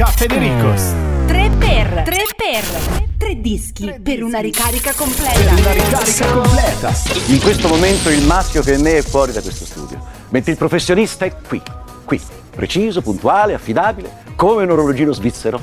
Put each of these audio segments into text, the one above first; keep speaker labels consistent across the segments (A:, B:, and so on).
A: Caffè De Ricos.
B: 3 per 3 per 3 dischi per una ricarica completa.
A: Una ricarica completa.
C: In questo momento il maschio che è me è fuori da questo studio, mentre il professionista è qui, qui, preciso, puntuale, affidabile, come un orologino svizzero.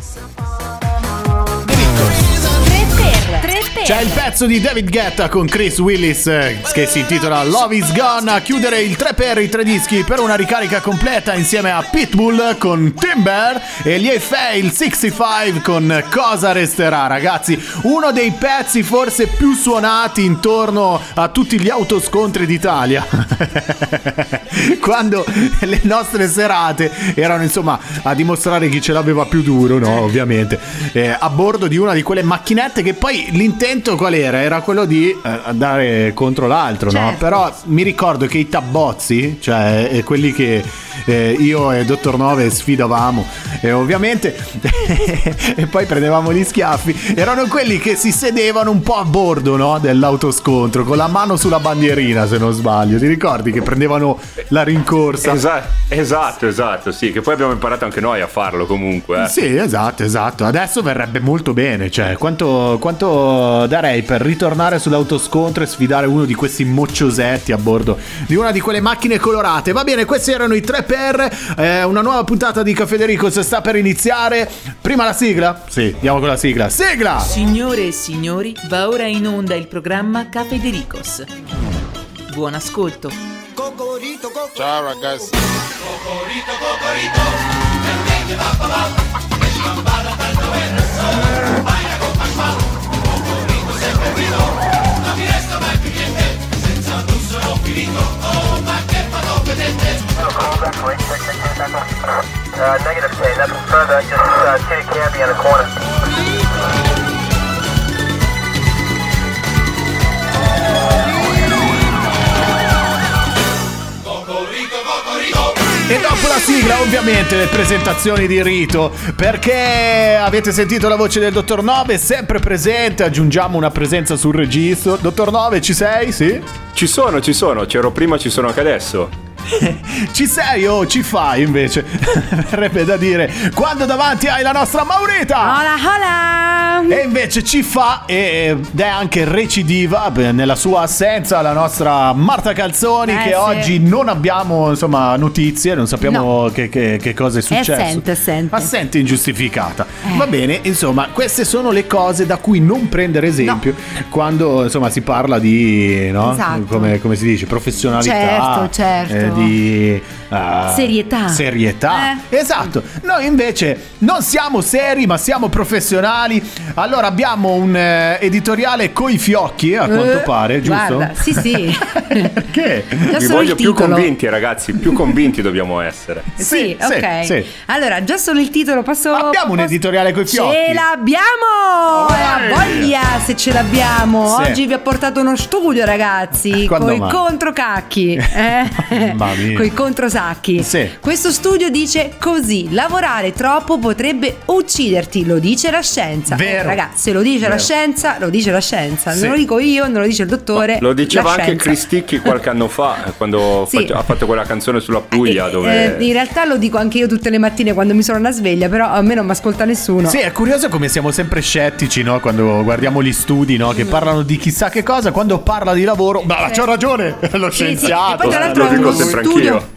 A: C'è il pezzo di David Guetta con Chris Willis eh, che si intitola Love is Gone a chiudere il 3 per i tre dischi per una ricarica completa insieme a Pitbull con Timber e gli Fail 65 con Cosa resterà. Ragazzi uno dei pezzi forse più suonati intorno a tutti gli autoscontri d'Italia. Quando le nostre serate erano insomma a dimostrare chi ce l'aveva più duro no ovviamente. Eh, a bordo di una di quelle macchinette che poi l'intento qual era? Era quello di eh, andare contro l'altro, no?
B: Certo.
A: Però mi ricordo che i tabbozzi, cioè eh, quelli che eh, io e Dottor Nove sfidavamo, e ovviamente, e poi prendevamo gli schiaffi, erano quelli che si sedevano un po' a bordo, no? Dell'autoscontro, con la mano sulla bandierina, se non sbaglio. Ti ricordi che prendevano la rincorsa?
D: Esa- esatto, esatto, sì, che poi abbiamo imparato anche noi a farlo comunque. eh.
A: Sì, esatto, esatto. Adesso verrebbe molto bene. Cioè, quanto, quanto darei per ritornare sull'autoscontro e sfidare uno di questi mocciosetti a bordo di una di quelle macchine colorate. Va bene, questi erano i 3 per. eh, una nuova puntata di Caffè Federico sta per iniziare. Prima la sigla? Sì, andiamo con la sigla. Sigla!
E: Signore e signori, va ora in onda il programma Cafe de Ricos. Buon ascolto.
F: Ciao ragazzi.
G: Uh, negative 10, nothing further, just uh, Titty Candy on the corner.
A: E dopo la sigla, ovviamente, le presentazioni di rito. Perché avete sentito la voce del dottor Nove, sempre presente. Aggiungiamo una presenza sul registro. Dottor Nove, ci sei? Sì?
D: Ci sono, ci sono, c'ero prima, ci sono anche adesso.
A: Ci sei o ci fai invece? Verrebbe da dire quando davanti hai la nostra Maurita!
B: Hola hola
A: E invece ci fa ed è anche recidiva nella sua assenza la nostra Marta Calzoni
B: Eh,
A: che
B: sì.
A: oggi non abbiamo insomma notizie, non sappiamo che, che- che cosa è successo.
B: assente, assente.
A: Assente ingiustificata.
B: Eh.
A: Va bene, insomma, queste sono le cose da cui non prendere esempio quando insomma si parla di, no?
B: Esatto.
A: come, come si dice, professionalità.
B: Certo, certo.
A: eh, di eh,
B: Serietà.
A: Serietà.
B: Eh.
A: Esatto. Noi invece non siamo seri, ma siamo professionali. Allora abbiamo un eh, editoriale coi fiocchi, a quanto
B: Eh,
A: pare, giusto?
B: guarda, sì, sì.
A: Perché?
B: Già
D: Vi voglio più convinti, ragazzi, più convinti dobbiamo essere.
B: Sì,
A: Sì, sì,
B: ok.
A: sì.
B: Allora, già solo il titolo posso.
A: Abbiamo un editoriale coi fiocchi.
B: Ce l'abbiamo!
A: Olè!
B: La voglia se ce l'abbiamo!
A: Sì.
B: Oggi vi ho portato uno studio, ragazzi,
A: Quando
B: con i
A: mai?
B: controcacchi, eh? Con i controsacchi.
A: Sì.
B: Questo studio dice così: lavorare troppo potrebbe ucciderti, lo dice la scienza.
A: Vero.
B: Eh, ragazzi, se lo dice la
A: Vero.
B: scienza, lo dice la scienza.
A: Sì.
B: Non lo dico io, non lo dice il dottore.
D: Lo diceva
B: la
D: anche
B: scienza.
D: Chris Ticchi qualche anno fa, eh, quando
B: Sì.
D: faccio- ha fatto quella canzone sulla Puglia
B: Eh,
D: dove...
B: eh, in realtà lo dico anche io tutte le mattine quando mi sono una sveglia, però a me non mi ascolta nessuno.
A: Sì, è curioso come siamo sempre scettici, no? Quando guardiamo gli studi, no? Che
B: Mm.
A: parlano di chissà che cosa, quando parla di lavoro, beh, c'ho ragione, lo
B: Sì, sì.
A: scienziato.
B: E poi tra
D: eh,
B: l'altro
D: lo
B: è
D: dico
B: uno
D: sempre
B: studio
D: anch'io.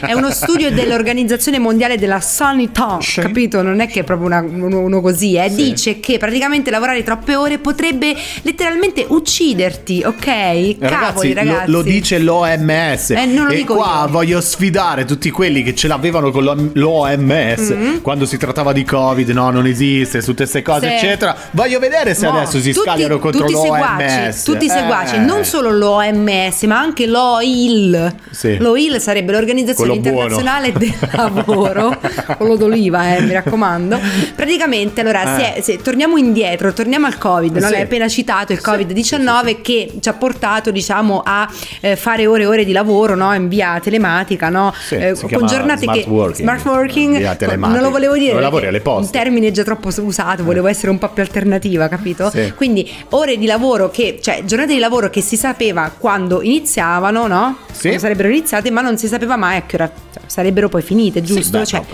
B: È uno studio dell'Organizzazione Mondiale della Sanità,
A: Sì.
B: capito? Non è che è proprio una- uno, uno così, eh. dice che praticamente lavorare troppe ore potrebbe letteralmente ucciderti, ok?
A: Eh,
B: Cavoli,
A: ragazzi, lo-
B: ragazzi.
A: Lo, dice l'OMS.
B: Eh, non lo
A: e
B: dico
A: qua
B: io.
A: voglio sfidare tutti quelli che ce l'avevano con l'O- l'OMS
B: Mm-hmm.
A: quando si trattava di Covid, no, non esiste, su tutte queste cose,
B: Sì.
A: eccetera. Voglio vedere se
B: No,
A: adesso si
B: tutti-
A: scagliano contro
B: tutti
A: l'OMS.
B: seguaci, tutti
A: Eh.
B: seguaci, non solo l'OMS, ma anche l'OIL.
A: Sì.
B: L'OIL sarebbe l'Organizzazione
A: Quello buono.
B: Internazionale del Lavoro, quello d'oliva, eh, mi raccomando. Praticamente, allora,
A: Eh.
B: se, se torniamo indietro, torniamo al Covid, no?
A: Sì.
B: l'hai appena citato, il Covid-19 che ci ha portato, diciamo, a eh, fare ore e ore di lavoro, no? In via telematica, no?
A: Sì,
B: Eh, con giornate
A: smart
B: che
A: working.
B: smart working,
A: Via telematica.
B: non lo volevo dire.
A: Lavori alle poste.
B: Un termine già troppo usato, volevo essere un po' più alternativa, capito?
A: Sì.
B: Quindi ore di lavoro che, cioè giornate di lavoro che si sapeva quando iniziavano, no?
A: Sì.
B: Sarebbero iniziate, ma non si sapeva mai a che ora cioè, sarebbero poi finite, giusto?
A: beh,
B: cioè,
A: no,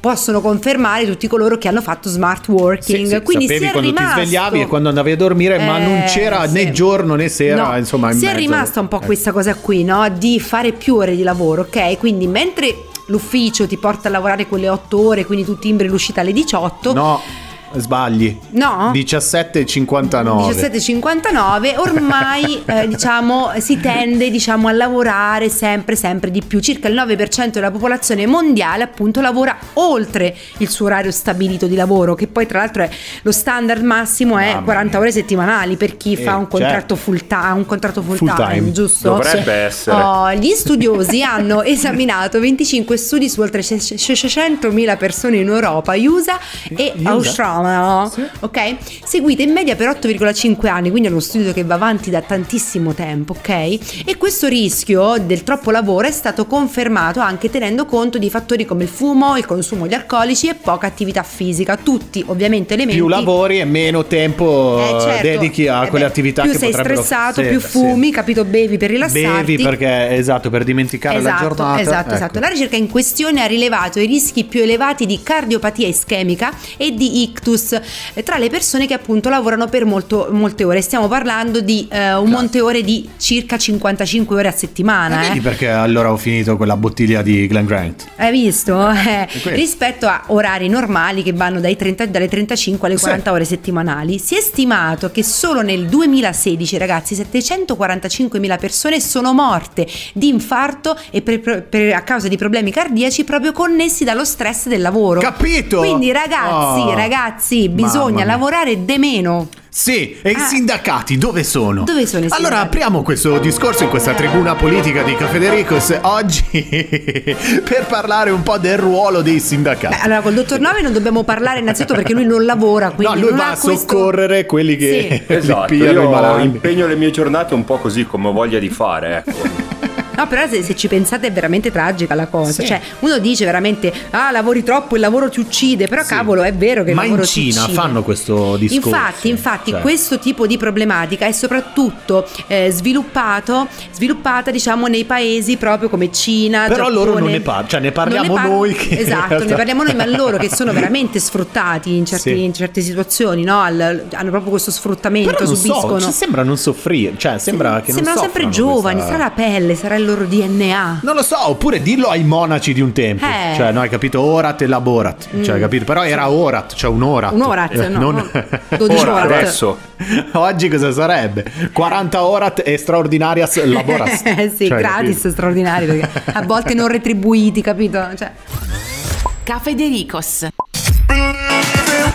B: possono confermare tutti coloro che hanno fatto smart working.
A: Sì, sì,
B: Quindi
A: sapevi
B: si è
A: quando
B: rimasto...
A: ti svegliavi e quando andavi a dormire, ma non
B: Eh,
A: c'era
B: sì.
A: né giorno né sera,
B: No,
A: insomma, in
B: si è
A: mezzo.
B: rimasta un po'
A: Ecco.
B: questa cosa qui, no? Di fare più ore di lavoro, ok? Quindi mentre l'ufficio ti porta a lavorare quelle 8 ore, quindi tu timbri l'uscita alle 18.
A: No, sbagli.
B: No?
A: 17,59.
B: 17,59 ormai eh, diciamo si tende diciamo a lavorare sempre sempre di più circa il 9% della popolazione mondiale appunto lavora oltre il suo orario stabilito di lavoro che poi tra l'altro è lo standard massimo è
A: Mamma
B: 40
A: mia.
B: ore settimanali per chi
A: Eh,
B: fa un contratto
A: certo.
B: full time un contratto full,
A: Full
B: time,
A: time.
B: giusto?
D: Dovrebbe essere.
B: Oh, gli studiosi hanno esaminato 25 studi su oltre 600.000 persone in Europa, USA e
A: USA?
B: Australia,
A: Sì.
B: ok? Seguite in media per 8,5 anni, quindi è uno studio che va avanti da tantissimo tempo, ok? E questo rischio del troppo lavoro è stato confermato anche tenendo conto di fattori come il fumo, il consumo di alcolici e poca attività fisica, tutti ovviamente elementi
A: Più lavori e meno tempo
B: eh, certo.
A: dedichi a
B: Eh
A: quelle
B: beh,
A: attività
B: più
A: che
B: sei stressato,
A: sì,
B: più
A: sì.
B: fumi, capito? Bevi per rilassarti.
A: Bevi perché esatto, per dimenticare la giornata.
B: Esatto,
A: ecco.
B: esatto. La ricerca in questione ha rilevato i rischi più elevati di cardiopatia ischemica e di ictus eh, tra le persone che appunto lavorano per molto- molte ore. Stiamo parlando di eh, un monte ore di circa 55 ore a settimana.
A: Ma
B: eh.
A: vedi perché allora ho finito quella bottiglia di Glen Grant?
B: Hai visto? Eh, rispetto a orari normali che vanno dai 30 dalle 35 alle
A: Sì.
B: 40 ore settimanali, si è stimato che solo nel 2016, ragazzi, 745.000 persone sono morte di infarto e per- per- a causa di problemi cardiaci proprio connessi dallo stress del lavoro.
A: Capito?
B: Quindi ragazzi,
A: Oh.
B: ragazzi,
A: Mamma
B: bisogna lavorare de meno.
A: Sì, e i
B: Ah.
A: sindacati dove sono?
B: Dove sono i
A: Allora
B: sindacati?
A: apriamo questo discorso in questa tribuna politica di Cafedericos oggi per parlare un po' del ruolo dei sindacati.
B: Beh, allora col dottor Nove non dobbiamo parlare innanzitutto perché lui non lavora,
A: no,
B: quindi
A: lui
B: non
A: va
B: ha
A: a
B: questo-
A: soccorrere quelli che
B: Sì.
D: Esatto,
A: i
D: io impegno le mie giornate un po' così come ho voglia di fare, ecco.
B: No, però se, se ci pensate è veramente tragica la cosa.
A: Sì.
B: Cioè, uno dice veramente, ah, lavori troppo, il lavoro ti uccide. Però, cavolo, è vero che il
A: Ma in
B: lavoro ti
A: Cina
B: uccide.
A: fanno questo discorso.
B: Infatti, infatti,
A: Cioè.
B: questo tipo di problematica è soprattutto eh, sviluppato, sviluppata, diciamo, nei paesi proprio come Cina.
A: Però
B: Giappone.
A: loro non ne par- cioè, ne parliamo
B: Non par-
A: noi che in
B: Esatto,
A: realtà-
B: ne parliamo noi, ma loro che sono veramente sfruttati in, certi-
A: Sì.
B: in certe situazioni, no? Al- hanno proprio questo sfruttamento,
A: Però non
B: subiscono.
A: so, sembra non soffrire, cioè sembra che non
B: Sembrano sempre
A: soffrano
B: giovani,
A: questa-
B: sarà la pelle, sarà il loro DNA.
A: Non lo so, oppure dillo ai monaci di un tempo.
B: Eh. Mm.
A: Cioè, no, hai capito? Orat e laborat. Cioè, hai capito? Però era orat, cioè un orat.
B: Un orat,
A: Eh,
B: no,
A: non-
B: no, 12
D: Ora,
B: orat.
D: adesso.
A: Oggi cosa sarebbe? 40 orat e straordinarias laboras.
B: Eh sì,
A: Cioè,
B: gratis
A: capito?
B: straordinari perché a volte non retribuiti, capito? Cioè,
E: Cafedericos.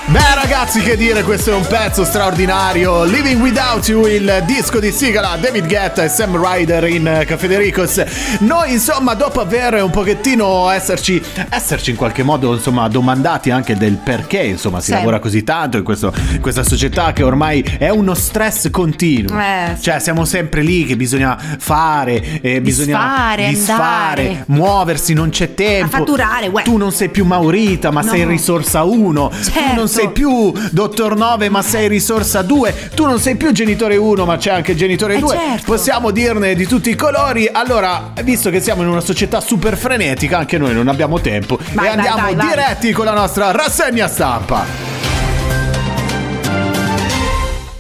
A: Beh ragazzi che dire questo è un pezzo straordinario Living Without You il disco di sigla David Guetta e Sam Ryder in eh, Cafedericos Noi insomma dopo aver un pochettino esserci Esserci in qualche modo insomma domandati anche del perché insomma si
B: Sì.
A: lavora così tanto in, questo- in questa società che ormai è uno stress continuo
B: Eh, sì.
A: Cioè siamo sempre lì che bisogna fare eh, Bisogna
B: Disfare,
A: disfare, muoversi non c'è tempo
B: fatturare, uè.
A: Tu non sei più Maurita ma
B: No.
A: sei risorsa 1 Tu
B: Certo.
A: Non sei più dottor 9 ma sei risorsa 2 tu non sei più genitore 1 ma c'è anche genitore
B: Eh,
A: 2
B: certo.
A: possiamo dirne di tutti i colori allora visto che siamo in una società super frenetica anche noi non abbiamo tempo
B: Vai,
A: e
B: vai,
A: andiamo
B: vai, vai.
A: diretti con la nostra rassegna stampa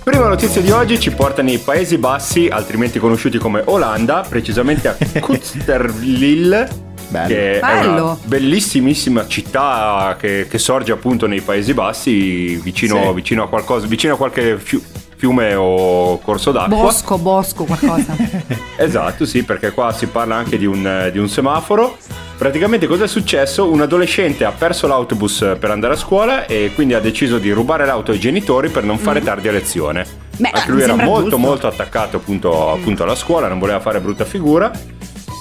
D: Prima notizia di oggi ci porta nei Paesi Bassi, altrimenti conosciuti come Olanda, precisamente a Kutsterlil.
A: Bello.
D: Che è
B: Bello.
D: una bellissimissima città che, che sorge appunto nei Paesi Bassi, vicino,
A: Sì.
D: vicino a qualcosa, vicino a qualche fiu- fiume o corso d'acqua.
B: bosco, bosco, qualcosa.
D: Esatto, sì, perché qua si parla anche di un, di un semaforo. Praticamente cosa è successo? Un adolescente ha perso l'autobus per andare a scuola e quindi ha deciso di rubare l'auto ai genitori per non fare tardi a lezione.
B: Mm. Beh,
D: Anche lui era molto
B: giusto.
D: molto attaccato appunto, appunto alla scuola, non voleva fare brutta figura.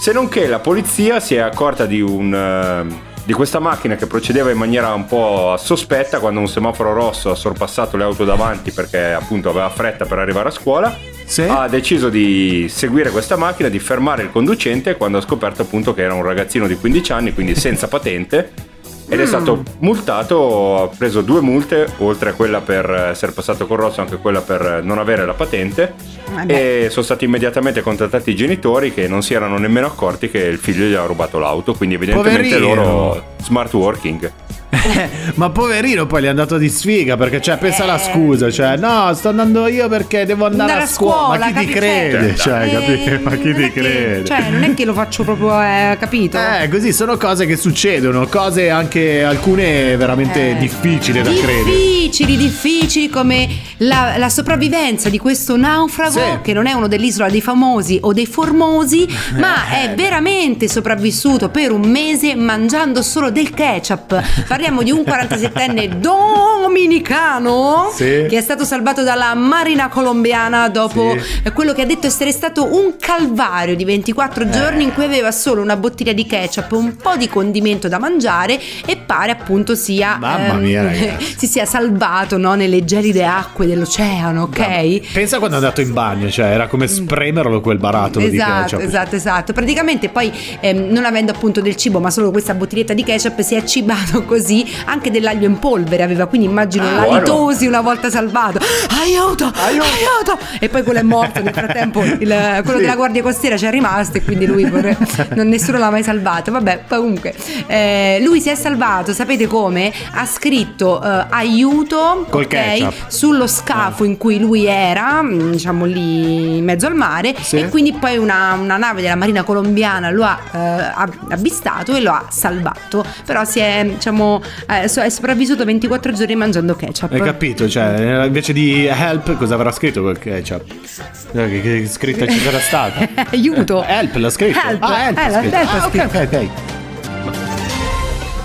D: Se non che la polizia si è accorta di un... eh, di questa macchina che procedeva in maniera un po' sospetta quando un semaforo rosso ha sorpassato le auto davanti perché appunto aveva fretta per arrivare a scuola
A: Sì.
D: ha deciso di seguire questa macchina, di fermare il conducente quando ha scoperto appunto che era un ragazzino di 15 anni, quindi senza patente. Ed è stato multato, ha preso due multe, oltre a quella per essere passato col rosso, anche quella per non avere la patente.
B: Vabbè.
D: E sono stati immediatamente contattati i genitori che non si erano nemmeno accorti che il figlio gli aveva rubato l'auto. Quindi, evidentemente
A: Poverino.
D: loro smart working.
A: Ma poverino poi gli è andato di sfiga perché cioè pensa alla
B: Eh.
A: scusa, cioè no, sto andando io perché devo andare,
B: Andare
A: a scuola. Ma chi ti crede?
B: certo.
A: Cioè,
B: Eh,
A: capi- Ma chi ti
B: è che-
A: crede?
B: Cioè, non è che lo faccio proprio, eh, capito?
A: Eh, così sono cose che succedono, cose anche alcune veramente
B: Eh,
A: difficili da credere.
B: Difficili, difficili come la, la sopravvivenza di questo naufrago
A: Sì.
B: che non è uno dell'isola dei famosi o dei formosi, ma
A: Eh.
B: è veramente sopravvissuto per un mese mangiando solo del ketchup. Parliamo di un 47enne dominicano
A: Sì.
B: che è stato salvato dalla marina colombiana dopo
A: Sì.
B: eh, quello che ha detto essere stato un calvario di 24 giorni in cui aveva solo una bottiglia di ketchup, un po' di condimento da mangiare e pare appunto sia
A: Mamma mia, ragazzi.
B: si sia salvato no, nelle gelide acque dell'oceano, ok?
A: Pensa quando è andato in bagno, cioè era come spremerlo quel barattolo di
B: Esatto,
A: ketchup.
B: esatto, esatto. Praticamente poi ehm, non avendo appunto del cibo, ma solo questa bottiglietta di ketchup, si è cibato così anche dell'aglio in polvere. Aveva quindi immagino
A: Ah,
B: l'alitosi una volta salvato. Aiuto! Aiuto! E poi quello è morto nel frattempo. il- quello
A: Sì.
B: della guardia costiera ci è rimasto e quindi lui vorre- non, nessuno l'ha mai salvato. Vabbè, comunque eh, lui si è salvato, sapete come? Ha scritto eh, aiuto
A: Col
B: ok,
A: ketchup.
B: sullo scafo in cui lui era, mm, diciamo lì in mezzo al mare,
A: Sì.
B: e quindi poi una, una nave della marina colombiana lo ha eh, ab- avvistato e lo ha salvato. Però si è, diciamo, eh, so- è sopravvissuto 24 giorni mangiando ketchup.
A: Hai capito? Cioè, invece di help, cosa avrà scritto quel ketchup? Eh, Che, che scritta ci sarà stata?
B: Aiuto!
A: Help l'ha scritto.
B: Help.
A: Ah, help.
B: Eh,
A: l'ha scritto.
B: help l'ha
A: Ah, ok,
B: scritto.
A: ok, ok.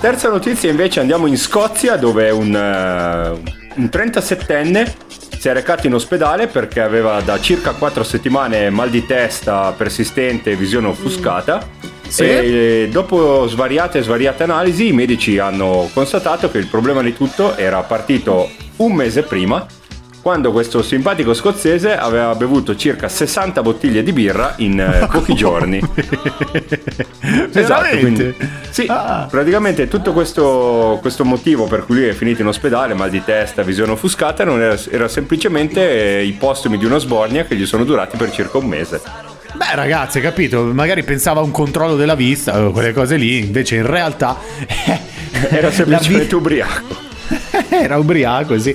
D: Terza notizia invece andiamo in Scozia dove un, eh, un 37enne si è recato in ospedale perché aveva da circa 4 settimane mal di testa persistente e visione offuscata.
A: Sì.
D: E dopo svariate e svariate analisi i medici hanno constatato che il problema di tutto era partito un mese prima quando questo simpatico scozzese aveva bevuto circa 60 bottiglie di birra in eh, pochi giorni. Esatto, quindi, sì,
A: Ah.
D: praticamente tutto questo, questo motivo per cui lui è finito in ospedale, mal di testa, visione offuscata, non era, era semplicemente i postumi di una sbornia che gli sono durati per circa un mese.
A: Beh, ragazzi, hai capito? Magari pensava a un controllo della vista o quelle cose lì, invece in realtà
D: Era
A: la
D: semplicemente
A: vi-
D: ubriaco.
A: Era ubriaco, sì.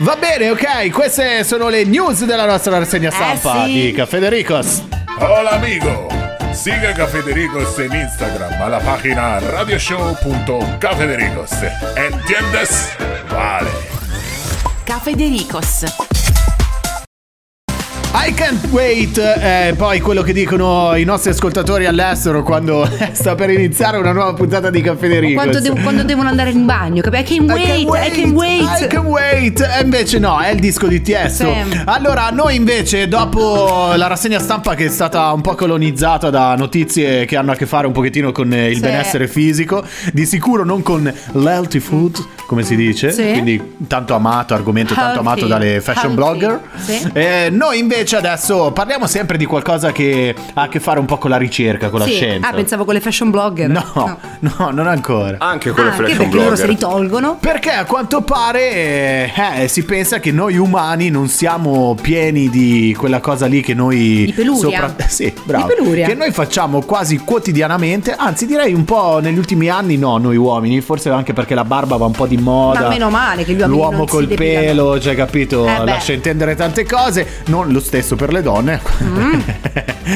A: Va bene, ok, queste sono le news della nostra rassegna stampa
B: sì.
A: di Caffè De Ricos.
F: Hola amigo, sigue Cafedericos en Instagram a la página radioshow.cafedericos. ¿Entiendes? Vale.
E: Cafedericos.
A: I can't wait è poi quello che dicono i nostri ascoltatori all'estero quando sta per iniziare una nuova puntata di Caffè.
B: Quando, devo- quando devono andare in bagno, capi? I can wait, I can wait.
A: I can wait. E invece no, è il disco di Tiesto.
B: Sì.
A: Allora, noi invece, dopo la rassegna stampa che è stata un po' colonizzata da notizie che hanno a che fare un pochettino con eh, il
B: Sì.
A: benessere fisico, di sicuro non con l'healthy food, come si dice,
B: Sì.
A: quindi tanto amato, argomento tanto
B: Healthy.
A: amato dalle fashion
B: Healthy.
A: blogger. Eh, noi invece adesso parliamo sempre di qualcosa che ha a che fare un po' con la ricerca, con la
B: Sì.
A: scienza.
B: Ah, pensavo con le fashion blogger.
A: No, no, non ancora.
D: Anche con le
B: Ah, anche
D: fashion
B: perché loro se li
D: blogger.
B: tolgono.
A: Perché a quanto pare eh, eh, si pensa che noi umani non siamo pieni di quella cosa lì che noi
B: Di peluria?
A: sì, bravo.
B: Di peluria?
A: Che noi facciamo quasi quotidianamente, anzi direi un po' negli ultimi anni no, noi uomini, forse anche perché la barba va un po' di moda.
B: Ma meno male che gli uomini
A: L'uomo
B: non si
A: col pelo, cioè capito,
B: Eh
A: lascia intendere tante cose, non lo stesso per le donne.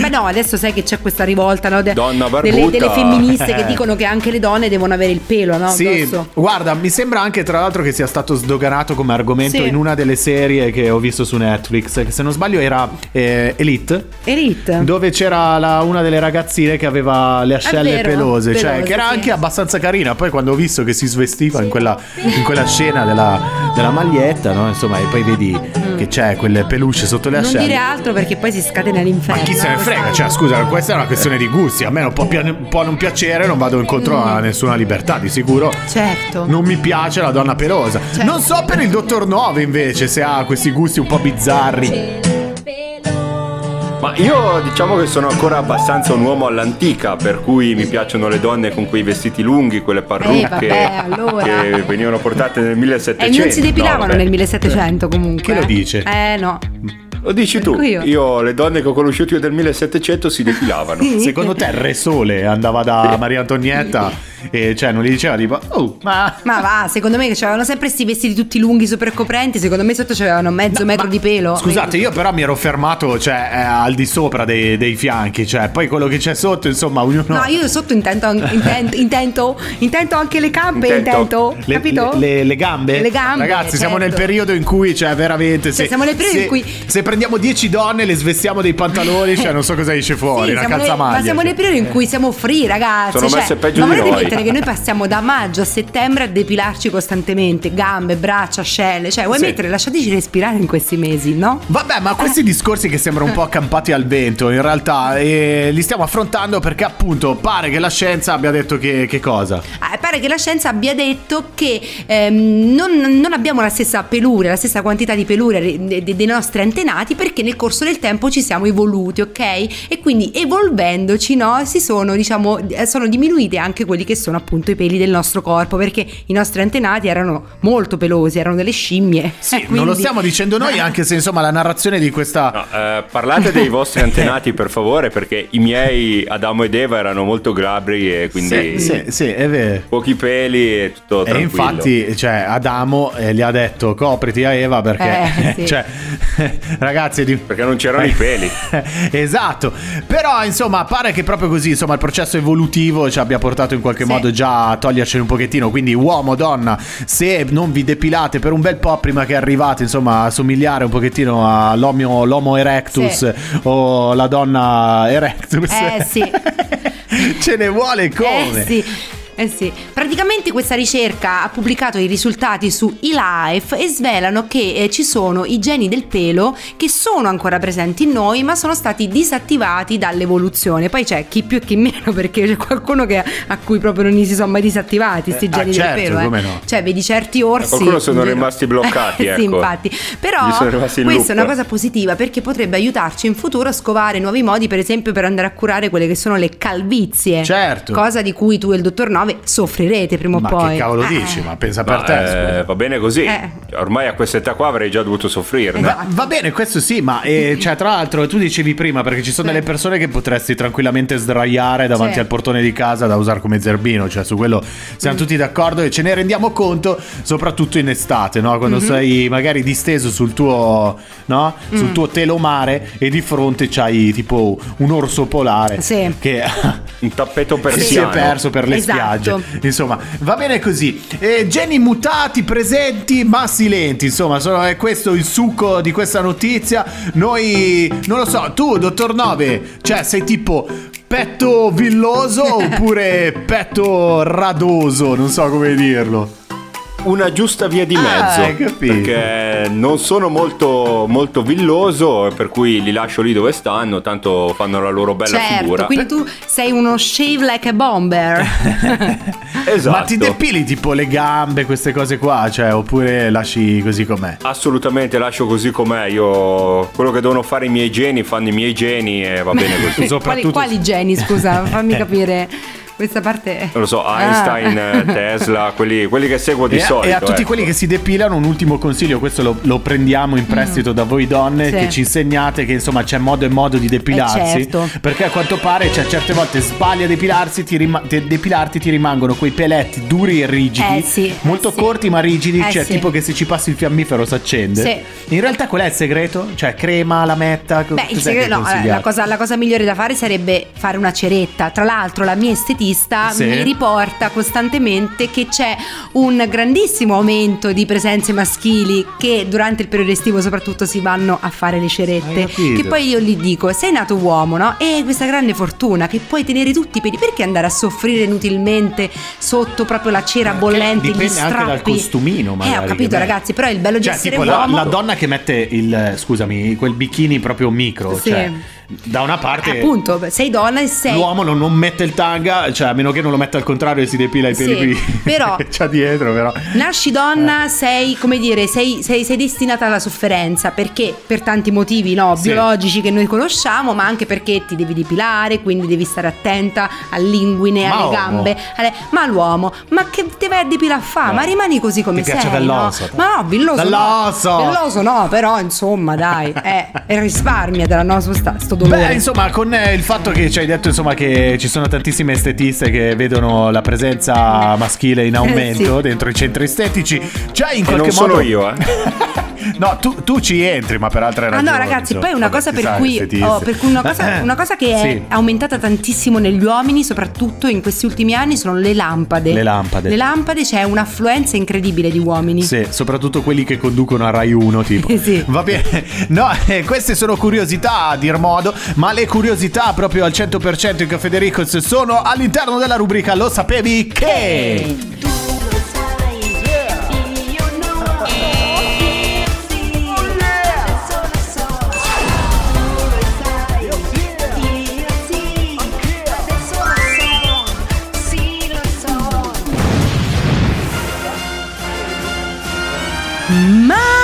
B: Beh no, adesso sai che c'è questa rivolta no? de-
D: Donna
B: delle, delle femministe che
A: Eh.
B: dicono che anche le donne devono avere il pelo, no?
A: Sì,
B: Addosso.
A: guarda, mi sembra anche tra l'altro che sia stato sdoganato come argomento
B: Sì.
A: in una delle serie che ho visto su Netflix, che se non sbaglio era eh, Elite.
B: Elite.
A: Dove c'era la- una delle ragazzine che aveva le ascelle
B: vero,
A: pelose, cioè
B: pelose,
A: che era
B: sì.
A: anche abbastanza carina. Poi quando ho visto che si svestiva in quella, in quella scena della, della maglietta, no? Insomma, e poi vedi che c'è quelle peluche sotto le
B: Mm. non
A: ascelle.
B: Dire altro perché poi si scatena l'inferno.
A: Ma chi se ne frega? Cioè, scusa, questa è una questione di gusti. A me non può, può non piacere, non vado incontro a nessuna libertà, di sicuro.
B: Certo.
A: Non mi piace la donna pelosa.
B: Certo.
A: Non so per il dottor Nove invece se ha questi gusti un po' bizzarri.
D: Ma io diciamo che sono ancora abbastanza un uomo all'antica, per cui mi piacciono le donne con quei vestiti lunghi, quelle parrucche
B: Eh, vabbè, allora.
D: che venivano portate nel
B: E
D: 1700.
B: non si depilavano
D: No,
B: nel 1700 comunque.
A: Chi lo dice?
B: Eh no.
D: Lo dici tu,
B: Dico io.
D: io. le donne che ho conosciuto io del 1700 si depilavano.
A: Secondo te il Re Sole andava da Maria Antonietta e cioè non gli diceva tipo, oh, ma...
B: Ma va, secondo me che avevano sempre questi vestiti tutti lunghi, super coprenti. Secondo me sotto c'avevano mezzo
A: No,
B: metro
A: ma-
B: di pelo.
A: Scusate, io però mi ero fermato, cioè, eh, al di sopra dei, dei fianchi, cioè, poi quello che c'è sotto, insomma, ognuno...
B: No, io sotto intento, intento, intento, intento anche le gambe,
D: Intento.
B: intento,
A: Le,
B: capito?
A: le- le- le gambe?
B: Le gambe,
A: Ragazzi, siamo
B: certo.
A: nel periodo in cui, cioè, veramente.
B: Cioè,
A: se,
B: siamo nel periodo
A: se-
B: in cui-
A: Se prendiamo 10 donne, le svestiamo dei pantaloni, cioè, non so cosa esce fuori,
B: Sì,
A: una
B: siamo
A: calzamaglia.
B: ma siamo
A: cioè.
B: nel periodo in cui siamo free, ragazzi.
D: Sono
B: cioè,
D: messe peggio di noi.
B: Mettere che noi passiamo da maggio a settembre a depilarci costantemente, gambe, braccia, ascelle. Cioè, vuoi
A: Sì.
B: mettere, lasciateci respirare in questi mesi, no?
A: Vabbè, ma questi discorsi che sembrano un po' accampati al vento, in realtà, eh, li stiamo affrontando perché, appunto, pare che la scienza abbia detto che, che cosa?
B: Ah, pare che la scienza abbia detto che ehm, non, non abbiamo la stessa peluria, la stessa quantità di peluria de- de- dei nostri antenati perché nel corso del tempo ci siamo evoluti, ok? E quindi evolvendoci, no, si sono, diciamo, eh, sono diminuiti anche quelli che sono appunto i peli del nostro corpo perché i nostri antenati erano molto pelosi, erano delle scimmie.
A: Sì,
B: Eh,
A: non lo
B: quindi-
A: stiamo dicendo noi, anche se, insomma, la narrazione di questa...
D: No, eh, parlate dei vostri antenati per favore perché i miei Adamo ed Eva erano molto glabri e quindi
A: Sì, sì, sì, è vero.
D: pochi peli e tutto
A: E
D: tranquillo.
A: infatti, cioè, Adamo eh, gli ha detto copriti a Eva perché,
B: Eh, sì.
A: cioè, ragazzi, di...
D: Perché non c'erano i peli.
A: esatto, però insomma pare che proprio così insomma il processo evolutivo ci abbia portato in qualche
B: Sì.
A: Modo già togliercene un pochettino, quindi uomo, donna, se non vi depilate per un bel po' prima che arrivate insomma a somigliare un pochettino all'homo l'homo erectus o la donna erectus,
B: Eh, sì.
A: ce ne vuole come?
B: Eh sì. Eh sì, praticamente questa ricerca ha pubblicato i risultati su eLife e svelano che eh, ci sono i geni del pelo che sono ancora presenti in noi ma sono stati disattivati dall'evoluzione. Poi c'è chi più e chi meno perché c'è qualcuno che, a cui proprio non si sono mai disattivati questi
A: Eh, ah,
B: geni
A: certo,
B: del pelo. eh.
A: come no.
B: Cioè vedi certi orsi...
D: Qualcuno sono rimasti bloccati,
B: sì,
D: ecco.
B: infatti. Però questa è
D: loop.
B: una cosa positiva perché potrebbe aiutarci in futuro a scovare nuovi modi per esempio per andare a curare quelle che sono le calvizie.
A: Certo.
B: Cosa di cui tu e il dottor Nove soffrirete prima o
A: Ma
B: poi.
A: che cavolo
B: Eh,
A: dici? Ma pensa per
D: Ma,
A: te.
D: eh, va bene così.
B: Eh.
D: Ormai a quest'età qua avrei già dovuto soffrirne.
A: Va, va bene, questo sì, ma eh, cioè, tra l'altro tu dicevi prima perché ci sono
B: Sì.
A: delle persone che potresti tranquillamente sdraiare davanti
B: Sì.
A: al portone di casa da usare come zerbino, cioè su quello siamo tutti d'accordo e ce ne rendiamo conto soprattutto in estate, no? quando
B: Mhm.
A: sei magari disteso sul tuo, no?
B: Mm.
A: sul tuo telomare e di fronte c'hai tipo un orso polare
B: Sì.
A: che...
D: Un tappeto
A: che si è
D: persiano.
A: perso per le
B: Esatto.
A: spiagge. Insomma, va bene così. Eh, geni mutati, presenti, ma silenti. Insomma, sono- è questo il succo di questa notizia. Noi, non lo so, tu, dottor Nove, cioè sei tipo petto villoso oppure petto radoso? Non so come dirlo.
D: Una giusta via di
A: Ah,
D: mezzo.
A: capito.
D: Perché non sono molto, molto villoso, per cui li lascio lì dove stanno, tanto fanno la loro bella
B: Certo,
D: figura.
B: quindi tu sei uno shave like a bomber.
D: Esatto.
A: Ma ti depili tipo le gambe, queste cose qua, cioè, oppure lasci così com'è?
D: Assolutamente lascio così com'è. Io quello che devono fare i miei geni fanno i miei geni e va bene così.
B: quali,
A: soprattutto-
B: quali geni, scusa, fammi capire questa parte.
D: Non lo so,
B: Ah.
D: Einstein, eh, Tesla, quelli, quelli che seguo di
A: E a,
D: solito.
A: e a tutti
D: ecco.
A: quelli che si depilano un ultimo consiglio, questo lo, lo prendiamo in prestito da voi donne
B: Mm. Sì.
A: che ci insegnate che insomma c'è modo e modo di depilarsi,
B: Eh, certo.
A: perché a quanto pare cioè, certe volte sbagli a depilarsi, ti rima- te- depilarti ti rimangono quei peletti duri e rigidi,
B: Eh, sì,
A: molto
B: eh, sì.
A: corti ma rigidi,
B: Eh,
A: cioè
B: sì.
A: tipo che se ci passi il fiammifero si accende.
B: Sì.
A: In realtà qual è il segreto? Cioè crema, lametta,
B: Beh, il segreto, no, la cosa, la cosa migliore da fare sarebbe fare una ceretta. Tra l'altro, la mia estetista
A: Sì.
B: mi riporta costantemente che c'è un grandissimo aumento di presenze maschili che durante il periodo estivo, soprattutto, si vanno a fare le cerette. Che poi io gli dico: sei nato uomo, no? E questa grande fortuna che puoi tenere tutti i peli. Perché andare a soffrire inutilmente sotto proprio la cera bollente, gli
A: dipende anche
B: strappi?
A: dal costumino, magari,
B: Eh, ho capito, ragazzi. Però il bello di
A: Cioè,
B: essere
A: tipo la,
B: uomo.
A: la donna che mette il, scusami, quel bikini proprio micro,
B: Sì.
A: cioè, da una parte
B: Appunto, sei donna e sei
A: l'uomo non, non mette il tanga, cioè a meno che non lo metta al contrario e si depila i peli
B: Sì,
A: qui.
B: però-
A: c'ha dietro, però.
B: Nasci donna, sei, come dire, sei, sei- sei destinata alla sofferenza perché per tanti motivi no,
A: Sì.
B: biologici che noi conosciamo, ma anche perché ti devi depilare, quindi devi stare attenta all'inguine,
A: Ma
B: alle
A: uomo.
B: gambe. alle- Ma l'uomo, ma che te vai a depilare a fa?
A: Eh.
B: Ma rimani così come
A: Ti
B: sei.
A: piace dall'osso,
B: no? Ma no, villoso.
A: Dall'osso.
B: No. Villoso no, però insomma, dai, eh, risparmia della no, sto, sta- sto dolore.
A: Beh, insomma, con eh, il fatto che ci hai detto insomma che ci sono tantissime estetiste che vedono la presenza maschile in aumento
B: Sì.
A: dentro i centri estetici, già in
D: E
A: qualche
D: non
A: modo
D: sono io, eh.
A: No, tu, tu ci entri, ma per altre
B: Ah
A: ragioni.
B: no ragazzi,
A: insomma.
B: poi una cosa per cui, oh, per cui una, cosa,
A: Eh,
B: una cosa che è
A: sì.
B: aumentata tantissimo negli uomini, soprattutto in questi ultimi anni, sono le lampade.
A: Le lampade.
B: Le lampade c'è un'affluenza incredibile di uomini.
A: Sì, soprattutto quelli che conducono a Rai 1, tipo.
B: Sì.
A: Va bene. No, eh, queste sono curiosità a dir modo, ma le curiosità proprio al 100% in Caffè De Ricos sono all'interno della rubrica Lo sapevi che?
B: Ma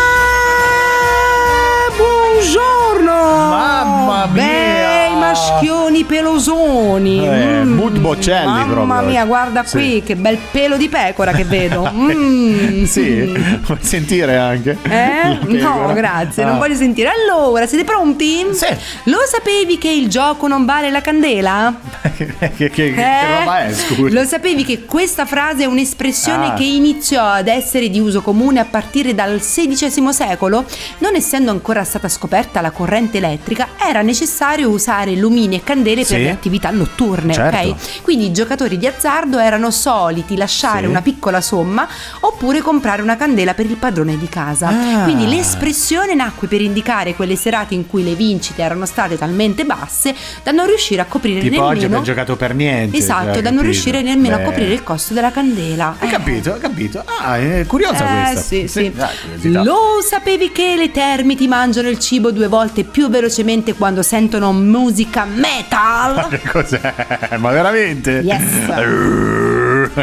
A: acho que
B: o maschioni pelosoni!
A: Eh, Mood Boccelli
B: Mamma
A: proprio.
B: mia, guarda
A: Sì.
B: qui, che bel pelo di pecora che vedo! Mm.
A: Sì, vuoi sentire anche?
B: Eh? No, grazie, non
A: Ah.
B: voglio sentire. Allora, siete pronti?
A: Sì.
B: Lo sapevi che il gioco non vale la candela?
A: che, che- che
B: Eh?
A: roba è, scusa?
B: Lo sapevi che questa frase è un'espressione
A: Ah.
B: che iniziò ad essere di uso comune a partire dal XVI secolo? Non essendo ancora stata scoperta la corrente elettrica, era necessario usare lumini e candele per
A: Sì.
B: le attività notturne,
A: Certo.
B: ok? Quindi i giocatori di azzardo erano soliti lasciare
A: Sì.
B: una piccola somma oppure comprare una candela per il padrone di casa.
A: Ah.
B: Quindi l'espressione nacque per indicare quelle serate in cui le vincite erano state talmente basse da non riuscire a coprire
A: Tipo
B: nemmeno
A: oggi abbiamo giocato per niente.
B: Esatto,
A: cioè,
B: da non
A: capito?
B: riuscire nemmeno a
A: Beh.
B: coprire il costo della candela.
A: Hai
B: Eh.
A: capito, hai capito. Ah, è curiosa
B: Eh,
A: questa.
B: sì, sì.
A: curiosità.
B: Lo sapevi che le termiti mangiano il cibo due volte più velocemente quando sentono musica metal?
A: Che cos'è? Ma veramente?
B: Yes.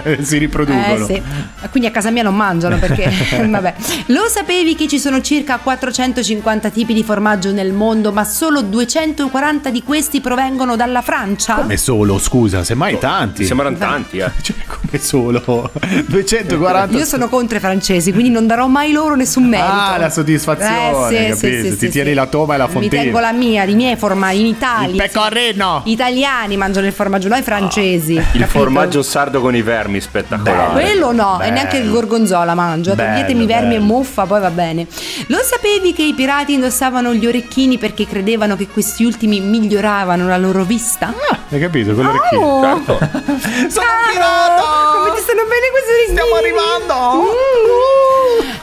A: si riproducono.
B: Eh sì, quindi a casa mia non mangiano perché vabbè. Lo sapevi che ci sono circa 450 tipi di formaggio nel mondo, ma solo 240 di questi provengono dalla Francia?
A: Come solo, scusa, semmai tanti.
D: Mi sembrano tanti, eh.
A: Cioè, come solo? 240.
B: Io sono contro i francesi, quindi non darò mai loro nessun merito.
A: Ah, la soddisfazione,
B: Eh, sì,
A: capito?
B: sì, sì,
A: Ti
B: sì,
A: tieni
B: sì.
A: la toma e la
B: Mi
A: fontina.
B: tengo la mia, i miei formaggi in Italia.
A: Il pecorino.
B: Gli italiani mangiano il formaggio, noi francesi.
D: Il
B: capito?
D: formaggio sardo con i vermi, spettacolare.
B: Quello no, e
A: Bello.
B: neanche il gorgonzola mangio.
A: Bello,
B: Toglietemi vermi e
A: bello.
B: muffa, poi va bene. Lo sapevi che i pirati indossavano gli orecchini perché credevano che questi ultimi miglioravano la loro vista?
A: Ah, hai capito? Quello orecchino.
B: Oh!
D: Certo.
A: Sono
B: Ah,
A: un pirata!
B: Come ti stanno bene questi orecchini?
A: Stiamo arrivando!
B: Mm.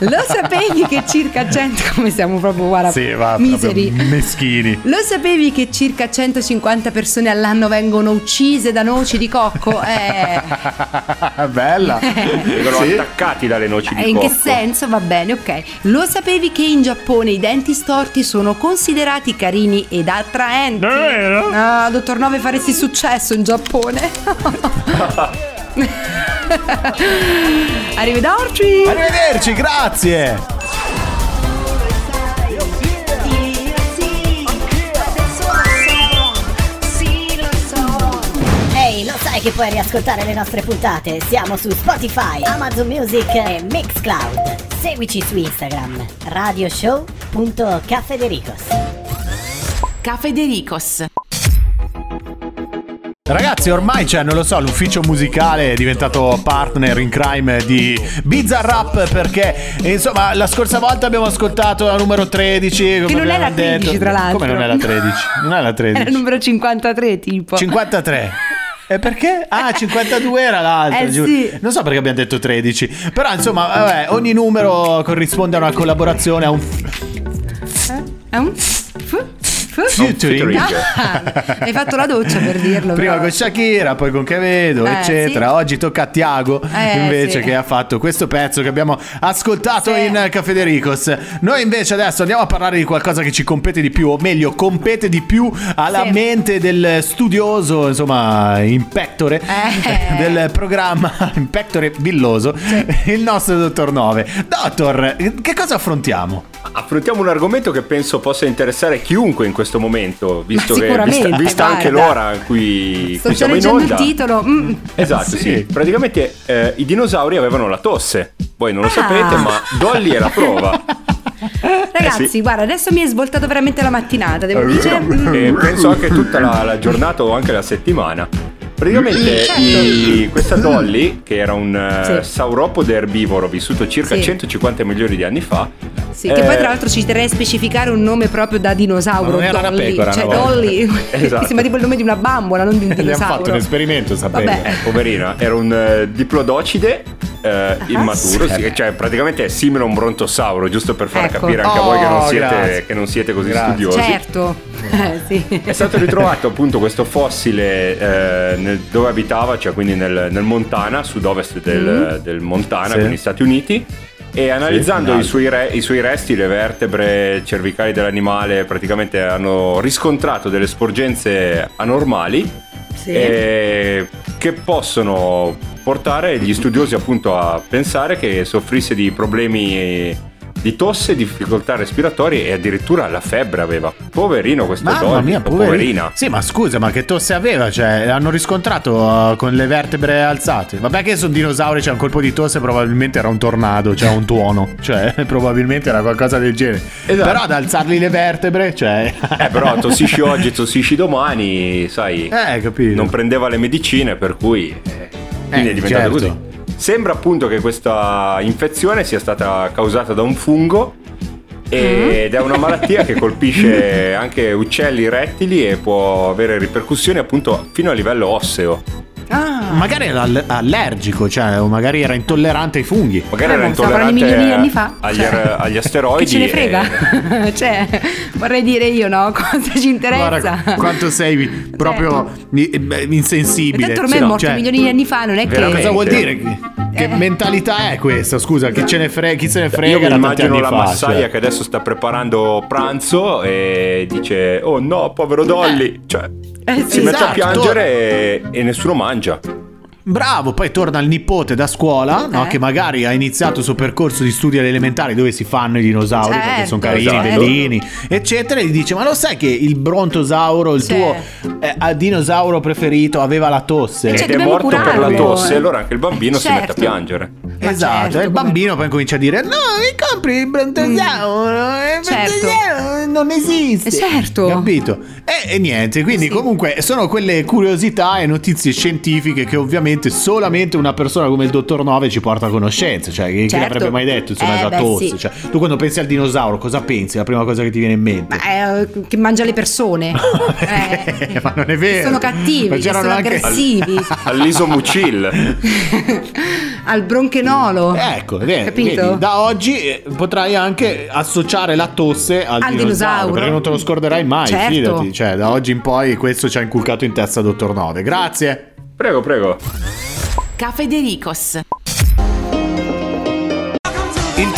B: Lo sapevi che circa 100 come siamo proprio guarda
A: Sì, va,
B: miseri.
A: proprio meschini.
B: Lo sapevi che circa 150 persone all'anno vengono uccise da noci di cocco? Eh,
A: Bella.
D: Vengono
A: Sì.
D: attaccati dalle noci di
B: eh, in
D: cocco.
B: che senso? Va bene, ok. Lo sapevi che in Giappone i denti storti sono considerati carini ed attraenti?
A: Davvero?
B: Ah, dottor Nove faresti successo in Giappone. Arrivederci.
A: Arrivederci, grazie.
H: Ehi, lo sai che puoi riascoltare le nostre puntate? Siamo su Spotify, Amazon Music e Mixcloud. Seguici su Instagram, radioshow.cafedericos.
E: Cafedericos.
A: Ragazzi, ormai c'è, non lo so, l'ufficio musicale è diventato partner in crime di Bizarrap perché, insomma, la scorsa volta abbiamo ascoltato la numero 13. Come
B: Che non è la 13,
A: detto.
B: tra l'altro.
A: Come non è la 13? Non è la 13.
B: Era il numero 53 tipo.
A: 53. E perché? Ah, 52 era l'altro.
B: Eh, sì.
A: Non so perché abbiamo detto 13. Però, insomma, vabbè, ogni numero corrisponde a una collaborazione, a un
B: È un f- f-
A: Featuring.
B: Ah, hai fatto la doccia per dirlo.
A: Prima
B: però.
A: con Shakira, poi con Quevedo,
B: Eh,
A: eccetera.
B: sì.
A: Oggi tocca a Tiago
B: Eh,
A: invece
B: sì.
A: che ha fatto questo pezzo che abbiamo ascoltato
B: Sì.
A: in Caffè De Ricos. Noi invece adesso andiamo a parlare di qualcosa che ci compete di più, o meglio, compete di più alla
B: Sì.
A: mente del studioso, insomma, impectore
B: Eh.
A: del programma, impectore billoso, il nostro dottor Nove. Dottor, che cosa affrontiamo?
D: Affrontiamo un argomento che penso possa interessare chiunque in questo momento, visto che vista, vista anche l'ora in cui,
B: Sto
D: cui siamo in
B: leggendo
D: onda.
B: il titolo. mm.
D: Esatto,
A: Sì.
D: sì. Praticamente eh, i dinosauri avevano la tosse. Voi non lo
B: Ah.
D: sapete, ma Dolly è la prova.
B: Ragazzi,
D: Eh sì.
B: guarda, adesso mi è svoltato veramente la mattinata. Devo dire. mm,
D: e penso anche tutta la, la giornata o anche la settimana. Praticamente
B: Certo.
D: i- questa Dolly, che era un eh,
B: Sì.
D: sauropodo erbivoro vissuto circa
B: Sì.
D: 150 milioni di anni fa,
B: Sì, che poi
D: eh,
B: tra l'altro ci terrei a specificare un nome proprio da dinosauro.
A: Ma non era una
B: Dolly.
A: pecora,
B: Cioè,
A: una.
B: Dolly.
D: Esatto.
B: Sembra tipo il nome di una bambola, non di un dinosauro.
A: fatto un esperimento, sapete.
D: Eh, poverina, era un eh, diplodocide eh, immaturo,
A: sì.
D: sì, cioè praticamente è simile a un brontosauro, giusto per far
B: Ecco.
D: capire anche a voi che non
A: Oh,
D: siete, che non siete così
A: Grazie.
D: studiosi.
B: Certo. Eh, sì.
D: È stato ritrovato appunto questo fossile eh, nel- dove abitava, cioè quindi nel, nel Montana, sud-ovest del, del Montana,
A: Sì.
D: quindi Stati Uniti. E analizzando
A: in
D: i, suoi re- i suoi resti, le vertebre cervicali dell'animale, praticamente hanno riscontrato delle sporgenze anormali
B: Sì.
D: eh, che possono portare gli studiosi appunto a pensare che soffrisse di problemi di tosse, difficoltà respiratorie e addirittura la febbre aveva. Poverino questo
A: Mamma
D: Dolly,
A: mia, poverina.
D: poverina.
A: Sì, ma scusa, ma che tosse aveva? Cioè, hanno riscontrato uh, con le vertebre alzate. Vabbè che sono dinosauri, c'è un colpo di tosse, probabilmente era un tornado, cioè un tuono. Cioè, probabilmente era qualcosa del genere.
D: Esatto.
A: Però ad alzargli le vertebre, cioè...
D: Eh, però tossisci oggi, tossisci domani, sai.
A: Eh, capito.
D: Non prendeva le medicine, per cui. eh, quindi
A: Eh,
D: è diventato
A: certo.
D: così. Sembra appunto che questa infezione sia stata causata da un fungo. Ed è una malattia che colpisce anche uccelli, rettili e può avere ripercussioni appunto fino a livello osseo.
B: Ah,
A: Magari era all- allergico, cioè, o magari era intollerante ai funghi.
D: Magari
B: Eh,
D: era intollerante
B: milioni di anni fa.
D: agli,
B: Cioè,
D: er- agli asteroidi.
B: Che ce ne
D: e-
B: frega? cioè, vorrei dire io, no? Cosa ci interessa?
A: Guarda quanto sei proprio eh, insensibile.
B: Tanto ormai
A: Sì,
B: è morto
A: cioè,
B: milioni di anni fa, non è che...
D: Veramente.
A: Cosa vuol dire? Che,
B: Eh.
A: mentalità è questa? Scusa, chi, ce ne frega, chi se ne frega
D: Io immagino la
A: fa,
D: massaia
A: cioè.
D: che adesso sta preparando pranzo e dice: Oh no, povero Dolly. Cioè,
B: Eh,
D: si
B: sì.
D: mette a
A: esatto.
D: piangere e, e nessuno mangia.
A: Bravo, poi torna il nipote da scuola, no,
B: Eh.
A: che magari ha iniziato il suo percorso di studi alle elementari dove si fanno i dinosauri perché
B: Certo,
A: sono carini,
D: esatto.
A: bellini, eccetera, e gli dice: Ma lo sai che il brontosauro, il
B: Sì.
A: tuo eh, dinosauro preferito, aveva la tosse?
D: Ed
B: cioè,
D: è morto per la
B: curarlo.
D: tosse, allora anche il bambino si mette a
B: Certo.
D: piangere.
A: Esatto,
B: certo,
A: e il
B: come-
A: bambino poi comincia a dire: No, mi compri il brontosauro, il
B: Certo.
A: brontosauro non esiste.
B: Eh, certo.
A: Capito? E, e niente, quindi
B: Sì.
A: comunque sono quelle curiosità e notizie scientifiche che ovviamente solamente una persona come il dottor Nove ci porta a conoscenza. Cioè, chi, chi
B: Certo.
A: l'avrebbe mai detto? Insomma,
B: Eh,
A: tosse.
B: sì.
A: Cioè, tu quando pensi al dinosauro, cosa pensi? La prima cosa che ti viene in mente?
B: Ma, eh, che mangia le persone. Eh,
A: Ma non è vero.
B: Sono cattivi, che sono
A: anche-
B: aggressivi.
D: All'isomucil.
B: Al bronchenolo.
A: Ecco, vedi,
B: Capito?
A: vedi, da oggi eh, potrai anche associare la tosse al,
B: Al
A: dinosauro,
B: dinosauro.
A: perché non te lo scorderai mai,
B: Certo.
A: fidati. Cioè, da oggi in poi questo ci ha inculcato in testa Dottor Nove. Grazie.
D: Prego, prego.
E: Caffè De Ricos.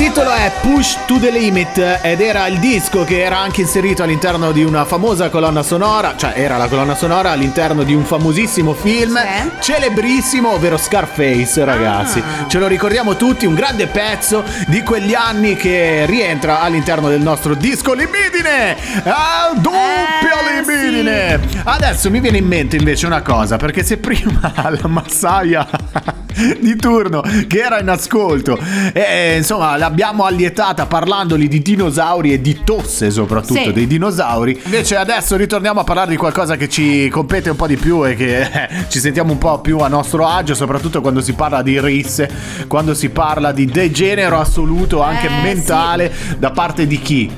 A: Titolo è Push to the Limit ed era il disco che era anche inserito all'interno di una famosa colonna sonora, cioè era la colonna sonora all'interno di un famosissimo film
B: Sì.
A: celebrissimo, ovvero Scarface, ragazzi.
B: Ah.
A: Ce lo ricordiamo tutti, un grande pezzo di quegli anni che rientra all'interno del nostro disco Libidine. Al doppio
B: Eh,
A: Libidine. Adesso mi viene in mente invece una cosa, perché se prima la massaia di turno che era in ascolto e insomma l'abbiamo allietata parlandoli di dinosauri e di tosse soprattutto
B: Sì.
A: dei dinosauri invece adesso ritorniamo a parlare di qualcosa che ci compete un po' di più e che eh, ci sentiamo un po' più a nostro agio soprattutto quando si parla di risse quando si parla di degenero assoluto anche
B: Eh,
A: mentale da parte di chi?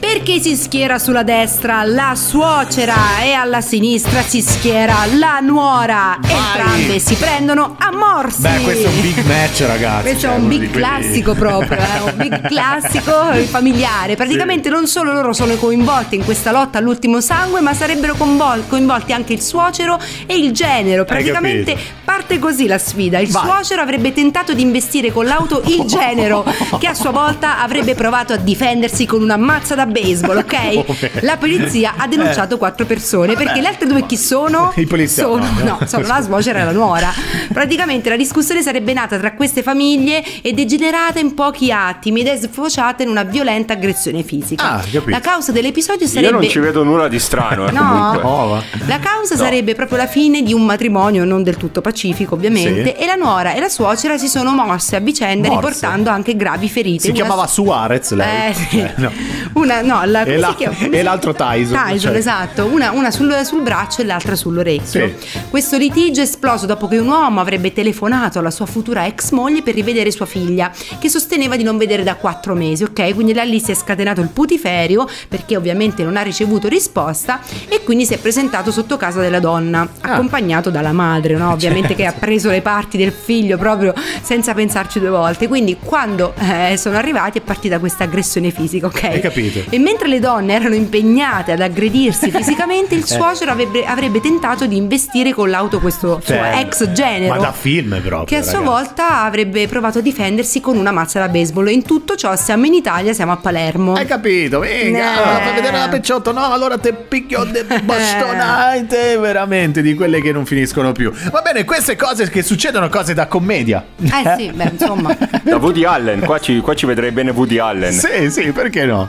B: Perché si schiera sulla destra la suocera e alla sinistra si schiera la nuora. Entrambe si prendono a morsi.
A: Beh, questo è un big match, ragazzi.
B: Questo
A: cioè,
B: è un big
A: di quelli-
B: classico proprio, eh, un big classico familiare. Praticamente non solo loro sono coinvolti in questa lotta all'ultimo sangue, ma sarebbero coinvol- coinvolti anche il suocero e il genero. Praticamente parte così la sfida. Il
A: Vai.
B: suocero avrebbe tentato di investire con l'auto il genero, che a sua volta avrebbe provato a difendersi con una mazza da baseball, ok?
A: Come?
B: La polizia ha denunciato quattro persone perché le altre due chi sono?
A: I poliziotti.
B: Sono, no, sono la suocera e la nuora. Praticamente la discussione sarebbe nata tra queste famiglie e degenerata in pochi attimi ed è sfociata in una violenta aggressione fisica.
A: Ah, capito.
B: La causa dell'episodio
D: Io
B: sarebbe
D: non ci vedo nulla di strano, eh,
B: No.
D: comunque.
A: Oh,
B: la causa
D: No.
B: sarebbe proprio la fine di un matrimonio non del tutto pacifico, ovviamente,
A: Sì.
B: e la nuora e la suocera si sono mosse a vicenda
A: Morse.
B: riportando anche gravi ferite.
A: Si
B: Una-
A: chiamava Suarez lei.
B: Eh, sì.
A: Eh, no.
B: Una, no, la,
A: E la- e l'altro Tyson,
B: Tyson,
A: cioè.
B: esatto. Una, una sul, sul braccio e l'altra sull'orecchio.
A: Sì.
B: Questo litigio è esploso dopo che un uomo avrebbe telefonato alla sua futura ex moglie per rivedere sua figlia, che sosteneva di non vedere da quattro mesi, ok? Quindi da lì si è scatenato il putiferio, perché ovviamente non ha ricevuto risposta, e quindi si è presentato sotto casa della donna,
A: Ah.
B: accompagnato dalla madre, no? Ovviamente che ha preso le parti del figlio proprio senza pensarci due volte. Quindi quando eh, sono arrivati è partita questa aggressione fisica, ok?
A: Hai capito?
B: E mentre le donne erano impegnate ad aggredirsi fisicamente,
A: Eh.
B: il suocero avrebbe, avrebbe tentato di investire con l'auto questo suo
A: Cioè,
B: ex genero.
A: Ma da film proprio.
B: Che a sua
A: ragazzi.
B: volta avrebbe provato a difendersi con una mazza da baseball. E in tutto ciò siamo in Italia, siamo a Palermo.
A: Hai capito? Venga,
B: Eh.
A: fai vedere la pecciotto. No, allora te picchio de bastonate. Veramente di quelle che non finiscono più. Va bene, queste cose che succedono, cose da commedia.
B: Eh sì, beh, insomma.
D: Da Woody Allen, qua ci, qua ci vedrei bene Woody Allen.
A: Sì, sì, perché no?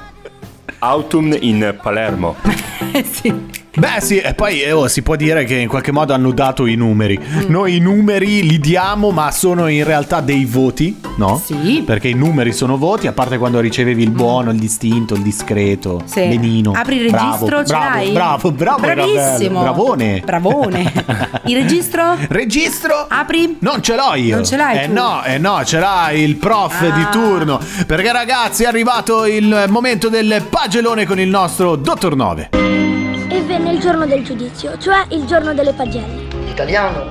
D: Autumn in Palermo.
B: Eh sì.
A: Beh sì, e poi eh, oh, si può dire che in qualche modo hanno dato i numeri.
B: Mm.
A: Noi i numeri li diamo, ma sono in realtà dei voti, no?
B: Sì.
A: Perché i numeri sono voti, a parte quando ricevevi il buono, il distinto, il discreto,
B: Sì.
A: benino.
B: Apri il
A: bravo,
B: registro, ce
A: bravo,
B: l'hai?
A: bravo, bravo,
B: Bravissimo.
A: Gabriele, Bravone.
B: Bravone. Il registro?
A: Registro?
B: Apri?
A: Non ce l'ho io.
B: Non ce l'hai
A: Eh
B: tu?
A: no, eh no, ce l'ha il prof
B: Ah.
A: di turno. Perché ragazzi è arrivato il momento del pagellone con il nostro Dottor 9.
I: E venne il giorno del giudizio, cioè il giorno delle pagelle.
J: Italiano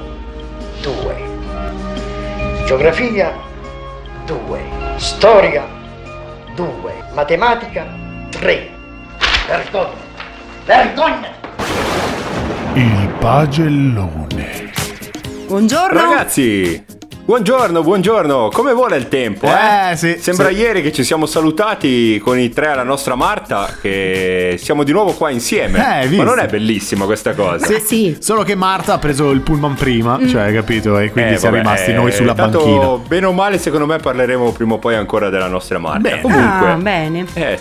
J: 2. Geografia 2. Storia 2. Matematica 3. Vergogna. Vergogna.
F: Il pagellone.
B: Buongiorno.
D: Ragazzi, buongiorno, buongiorno. Come vuole il tempo? Eh,
A: Eh, sì,
D: Sembra
A: sì.
D: ieri che ci siamo salutati con i tre alla nostra Marta, che siamo di nuovo qua insieme.
A: Eh, hai
D: Ma
A: visto?
D: non è bellissima questa cosa?
B: Sì. sì.
A: Solo che Marta ha preso il pullman prima,
B: Mm.
A: cioè, capito? E quindi
D: Eh,
A: siamo
D: vabbè,
A: rimasti
D: eh,
A: noi sulla
D: tanto,
A: banchina.
D: Bene o male, secondo me parleremo prima o poi ancora della nostra Marta.
A: Bene.
D: Comunque,
B: Ah, bene.
D: eh,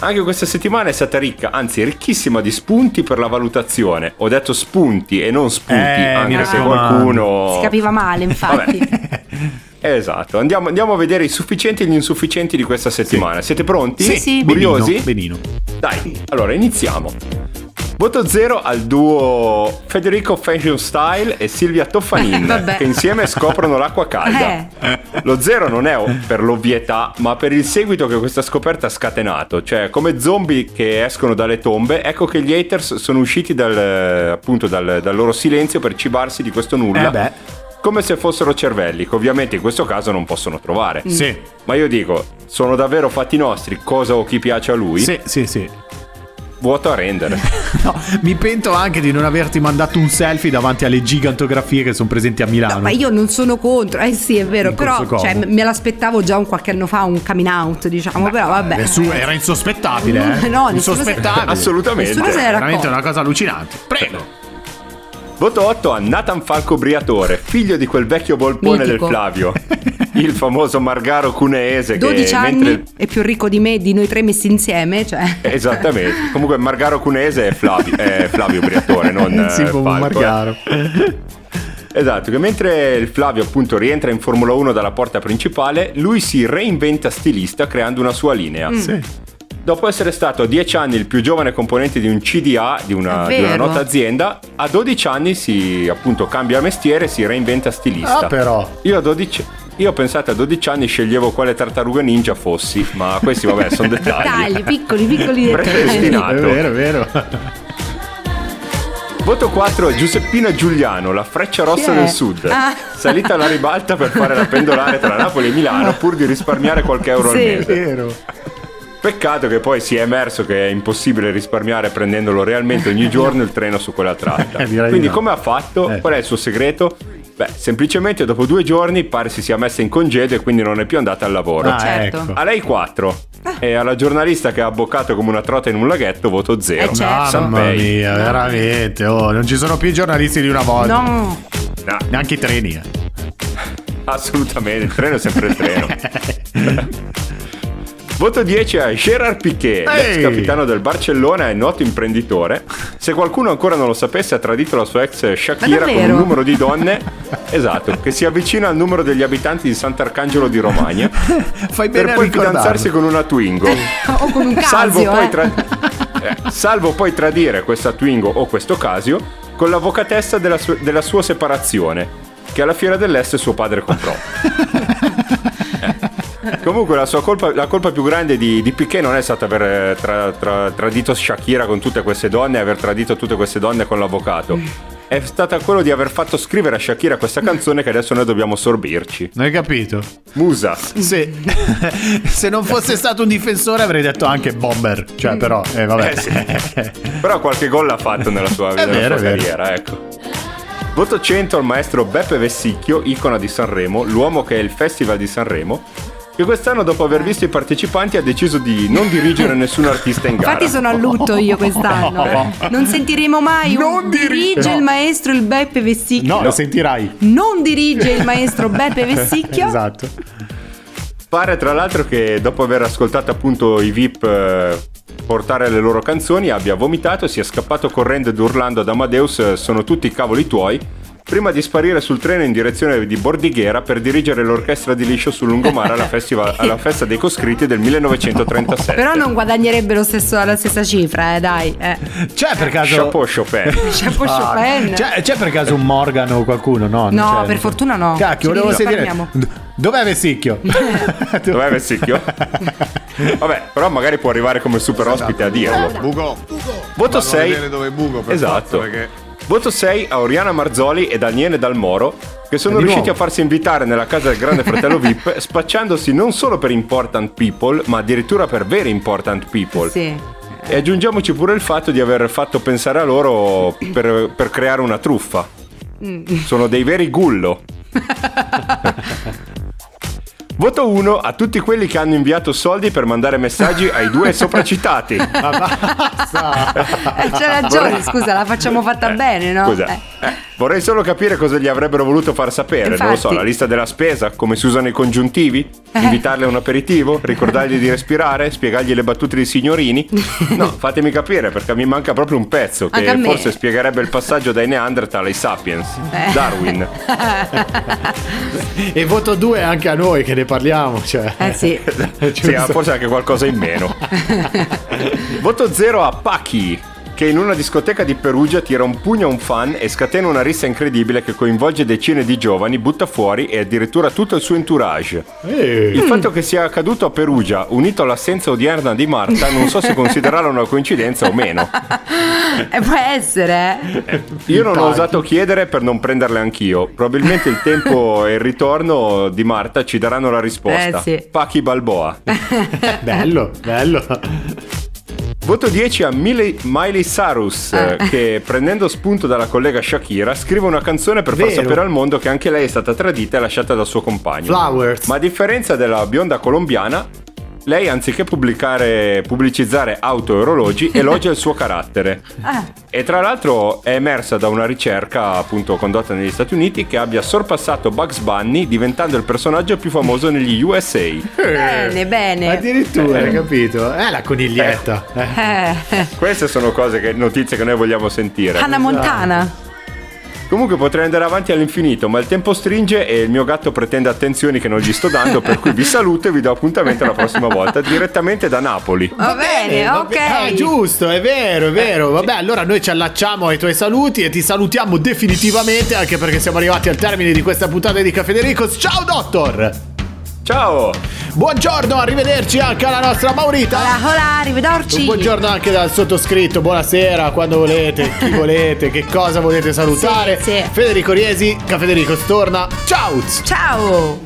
D: anche questa settimana è stata ricca, anzi ricchissima di spunti per la valutazione. Ho detto spunti e non spunti,
A: Eh,
D: anche se qualcuno...
B: Si capiva male, infatti.
D: Esatto, andiamo, andiamo a vedere i sufficienti e gli insufficienti di questa settimana. Siete pronti?
B: Sì, sì.
D: Curiosi?
A: Benino, benino.
D: Dai, allora iniziamo. Voto 0 al duo Federico Fashion Style e Silvia Toffanin, che insieme scoprono l'acqua calda.
B: Eh.
D: Lo 0 non è per l'ovvietà, ma per il seguito che questa scoperta ha scatenato. Cioè, come zombie che escono dalle tombe, ecco che gli haters sono usciti dal, appunto dal, dal loro silenzio per cibarsi di questo nulla.
A: Eh beh.
D: Come se fossero cervelli, che ovviamente in questo caso non possono trovare.
A: Sì.
D: Ma io dico, sono davvero fatti nostri, cosa o chi piace a lui?
A: Sì, sì, sì.
D: Vuoto a rendere.
A: No, mi pento anche di non averti mandato un selfie davanti alle gigantografie che sono presenti a Milano.
B: No, ma io non sono contro, eh sì, è vero,
A: In
B: però cioè, me l'aspettavo già un qualche anno fa, un coming out, diciamo, però vabbè.
A: Adesso era insospettabile, eh?
B: No, nessuno se-
A: insospettabile.
D: Assolutamente.
B: Nessuno se ne era
A: Veramente una cosa allucinante. Prego.
D: Voto 8 a Nathan Falco Briatore, figlio di quel vecchio volpone
B: Mitico.
D: del Flavio. Il famoso Margaro Cuneese
B: 12
D: che
B: anni
D: mentre...
B: è più ricco di me, di noi tre messi insieme, cioè.
D: Esattamente. Comunque Margaro Cuneese è Flavio, è Flavio Briatore, non
A: sì,
D: eh, Falco, eh.
A: Margaro.
D: Esatto, che mentre il Flavio appunto rientra in Formula 1 dalla porta principale, lui si reinventa stilista creando una sua linea.
A: Sì.
D: Dopo essere stato a 10 anni il più giovane componente di un CDA, di una,
B: È
D: di una nota azienda, a 12 anni si appunto cambia mestiere e si reinventa stilista.
A: Ah, però.
D: Io a 12 io pensate a 12 anni sceglievo quale tartaruga ninja fossi, ma questi vabbè sono dettagli.
B: Dettagli, piccoli, piccoli dettagli.
D: Predestinato.
A: È vero, è vero.
D: Voto 4 Giuseppina Giuliano, la freccia rossa
B: è?
D: del sud.
B: Ah.
D: Salita alla ribalta per fare la pendolare tra Napoli e Milano pur di risparmiare qualche euro
B: Sì.
D: al
A: È
D: mese.
A: vero.
D: Peccato che poi sia emerso che è impossibile risparmiare prendendolo realmente ogni giorno il treno su quella tratta.
A: Eh,
D: Quindi
A: no.
D: come ha fatto?
A: Eh.
D: Qual è il suo segreto? Beh, semplicemente dopo due giorni pare si sia messa in congedo e quindi non è più andata al lavoro.
A: Ah,
B: certo.
A: ecco.
D: A lei 4 e alla giornalista che ha abboccato come una trota in un laghetto voto 0.
B: Eh, certo.
A: Mamma mia, veramente. Oh, non ci sono più giornalisti di una volta.
B: No,
D: No,
A: Neanche i treni. eh.
D: assolutamente, il treno è sempre il treno. Voto 10 a Gerard Piquet,
A: Ehi!
D: capitano del Barcellona e noto imprenditore. Se qualcuno ancora non lo sapesse, ha tradito la sua ex Shakira con un numero di donne, esatto, che si avvicina al numero degli abitanti di Sant'Arcangelo di Romagna,
A: Fai
D: per
A: bene a
D: poi fidanzarsi con una Twingo.
B: o con un
D: Salvo
B: casio,
D: poi,
B: eh.
D: tra- eh, salvo poi tradire questa Twingo o questo Casio con l'avvocatessa della, su- della sua separazione, che alla fiera dell'est suo padre comprò. Comunque la sua colpa, la colpa più grande di, di Piquet non è stata aver eh, tra- tra- tradito Shakira con tutte queste donne e aver tradito tutte queste donne con l'avvocato. È stata quello di aver fatto scrivere a Shakira questa canzone che adesso noi dobbiamo sorbirci.
A: Non hai capito?
D: Musa.
A: Se, se non fosse stato un difensore avrei detto anche bomber. Cioè, però, eh, vabbè.
D: Eh sì. Però qualche gol l'ha fatto nella sua, nella
A: vero,
D: sua carriera, ecco. Voto 100 al maestro Beppe Vessicchio, icona di Sanremo, l'uomo che è il Festival di Sanremo, che quest'anno dopo aver visto i partecipanti ha deciso di non dirigere nessun artista in gara.
B: Infatti sono a lutto io quest'anno. Non sentiremo mai
A: Non
B: un
A: diri-
B: dirige
A: no.
B: il maestro il Beppe Vessicchio.
A: No, lo sentirai.
B: Non dirige il maestro Beppe Vessicchio.
A: Esatto.
D: Pare tra l'altro che dopo aver ascoltato appunto i VIP eh, portare le loro canzoni abbia vomitato e sia scappato correndo ed urlando ad Amadeus eh, sono tutti i cavoli tuoi prima di sparire sul treno in direzione di Bordighera per dirigere l'orchestra di liscio sul lungomare alla, festival- alla festa dei coscritti del 1937.
B: Però non guadagnerebbe lo stesso, la stessa cifra, eh, dai. Eh.
A: C'è per caso.
D: Chapeau Chopin.
B: Chapeau
A: Ah,
B: Chopin.
A: C'è, c'è per caso un Morgan o qualcuno? No,
B: No,
A: c'è.
B: per fortuna no.
A: Cacchio, volevo sentire. Dov'è Vessicchio?
D: Dov'è Vessicchio? Vabbè, però magari può arrivare come super ospite a dirlo.
K: Buco.
D: Voto
K: Vado a
D: 6.
K: vedere dove è buco per
D: Esatto.
K: forza, perché
D: Voto 6 a Oriana Marzoli e Daniele Dalmoro, che sono riusciti
A: nuovo.
D: a farsi invitare nella casa del grande fratello VIP, spacciandosi non solo per important people, ma addirittura per very important people.
B: Sì.
D: E aggiungiamoci pure il fatto di aver fatto pensare a loro per, per creare una truffa. Sono dei veri gullo. Voto 1 a tutti quelli che hanno inviato soldi per mandare messaggi ai due sopracitati.
B: Eh, c'è ragione, scusa, la facciamo fatta bene, no?
D: Scusa,
B: Eh.
D: Vorrei solo capire cosa gli avrebbero voluto far sapere. Non lo so,
B: Infatti.
D: la lista della spesa, come si usano i congiuntivi,
B: Eh.
D: invitarli a un aperitivo, ricordargli di respirare, spiegargli le battute dei signorini. No, fatemi capire perché mi manca proprio un pezzo che forse spiegherebbe il passaggio dai Neanderthal ai Sapiens.
B: Eh.
D: Darwin.
A: e voto 2 anche a noi che ne parliamo. Cioè.
B: Eh sì.
D: Sì, forse anche qualcosa in meno. Voto 0 a Pachi, che in una discoteca di Perugia tira un pugno a un fan e scatena una rissa incredibile che coinvolge decine di giovani, butta fuori e addirittura tutto il suo entourage. Il fatto che sia accaduto a Perugia, unito all'assenza odierna di Marta, non so se considerarla una coincidenza o meno.
B: Eh, può essere, eh.
D: Io non ho osato chiedere per non prenderle anch'io. Probabilmente il tempo e il ritorno di Marta ci daranno la risposta.
B: Eh, sì.
D: Pachi Balboa.
A: Bello, bello.
D: Voto 10 a Miley, Miley Cyrus
B: Ah.
D: eh, che prendendo spunto dalla collega Shakira scrive una canzone per far
A: Vero.
D: sapere al mondo che anche lei è stata tradita e lasciata dal suo compagno.
A: Flowers.
D: Ma a differenza della bionda colombiana, lei anziché pubblicare, pubblicizzare auto e orologi elogia il suo carattere.
B: Ah,
D: E tra l'altro è emersa da una ricerca appunto condotta negli Stati Uniti che abbia sorpassato Bugs Bunny diventando il personaggio più famoso negli USA.
B: bene, bene.
A: Addirittura, hai capito? Eh, la coniglietta. Eh.
B: Eh.
D: Queste sono cose che, notizie che noi vogliamo sentire.
B: Hannah Montana.
D: Comunque potrei andare avanti all'infinito, ma il tempo stringe e il mio gatto pretende attenzioni che non gli sto dando, per cui vi saluto e vi do appuntamento la prossima volta direttamente da Napoli.
B: Va bene,
A: va
B: ok.
A: bene. Ah, giusto, è vero, è vero. Vabbè, allora noi ci allacciamo ai tuoi saluti e ti salutiamo definitivamente anche perché siamo arrivati al termine di questa puntata di Caffè. Ciao, Dottor!
D: Ciao!
A: Buongiorno, arrivederci anche alla nostra Maurita.
B: Hola, hola, arrivederci.
A: Buongiorno anche dal sottoscritto, buonasera, quando volete, chi volete, che cosa volete salutare.
B: Sì, sì.
A: Federico Riesi, Caffè Dericos torna. Ciao!
B: Ciao.